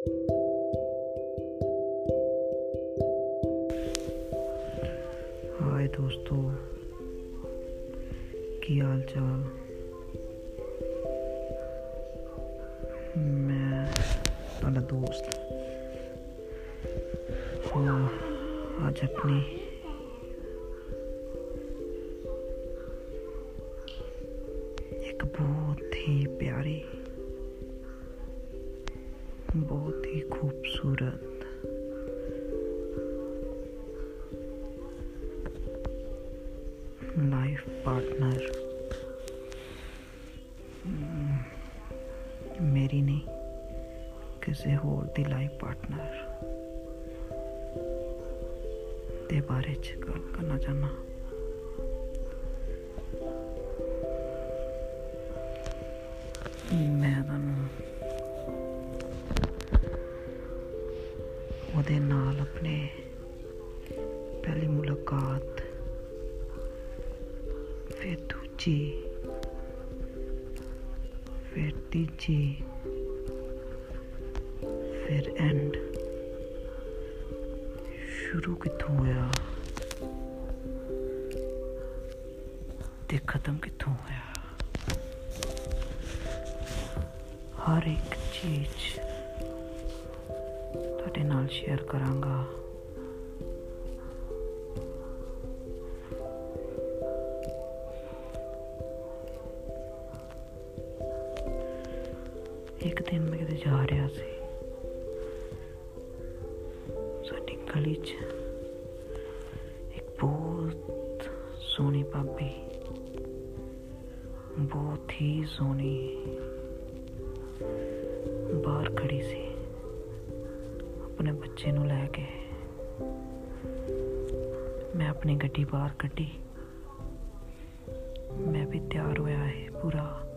हाय दोस्तों, की हाल चाल मैं अपना दोस्त और आज अपनी एक बहुत ही प्यारी बहुत ही खूबसूरत। लाइफ पार्टनर hmm, मेरी नहीं, किसी होर दी लाइफ पार्टनर दे बारे च गल करना चाहना। मैं थानू ਉਹਦੇ ਨਾਲ ਆਪਣੇ ਪਹਿਲੀ ਮੁਲਾਕਾਤ, ਫਿਰ ਦੂਜੀ, ਫਿਰ ਤੀਜੀ, ਫਿਰ ਐਂਡ ਸ਼ੁਰੂ ਕਿੱਥੋਂ ਹੋਇਆ? ਤੇ ਖਤਮ ਕਿੱਥੋਂ ਹੋਇਆ? ਹਰ ਇੱਕ ਚੀਜ਼ ਤੁਹਾਡੇ ਨਾਲ ਸ਼ੇਅਰ ਕਰਾਂਗਾ। ਇੱਕ ਦਿਨ ਮੈਂ ਕਿਤੇ ਜਾ ਰਿਹਾ ਸੀ। ਸਾਡੀ ਗਲੀ 'ਚ ਇੱਕ ਬਹੁਤ ਸੋਹਣੀ ਭਾਬੀ, ਬਹੁਤ ਹੀ ਸੋਹਣੀ ਆਪਣੇ ਬੱਚੇ ਨੂੰ ਲੈ ਕੇ ਮੈਂ ਆਪਣੀ ਗੱਡੀ ਬਾਹਰ ਕੱਢੀ। ਮੈਂ ਵੀ ਤਿਆਰ ਹੋਇਆ ਹੈ ਪੂਰਾ।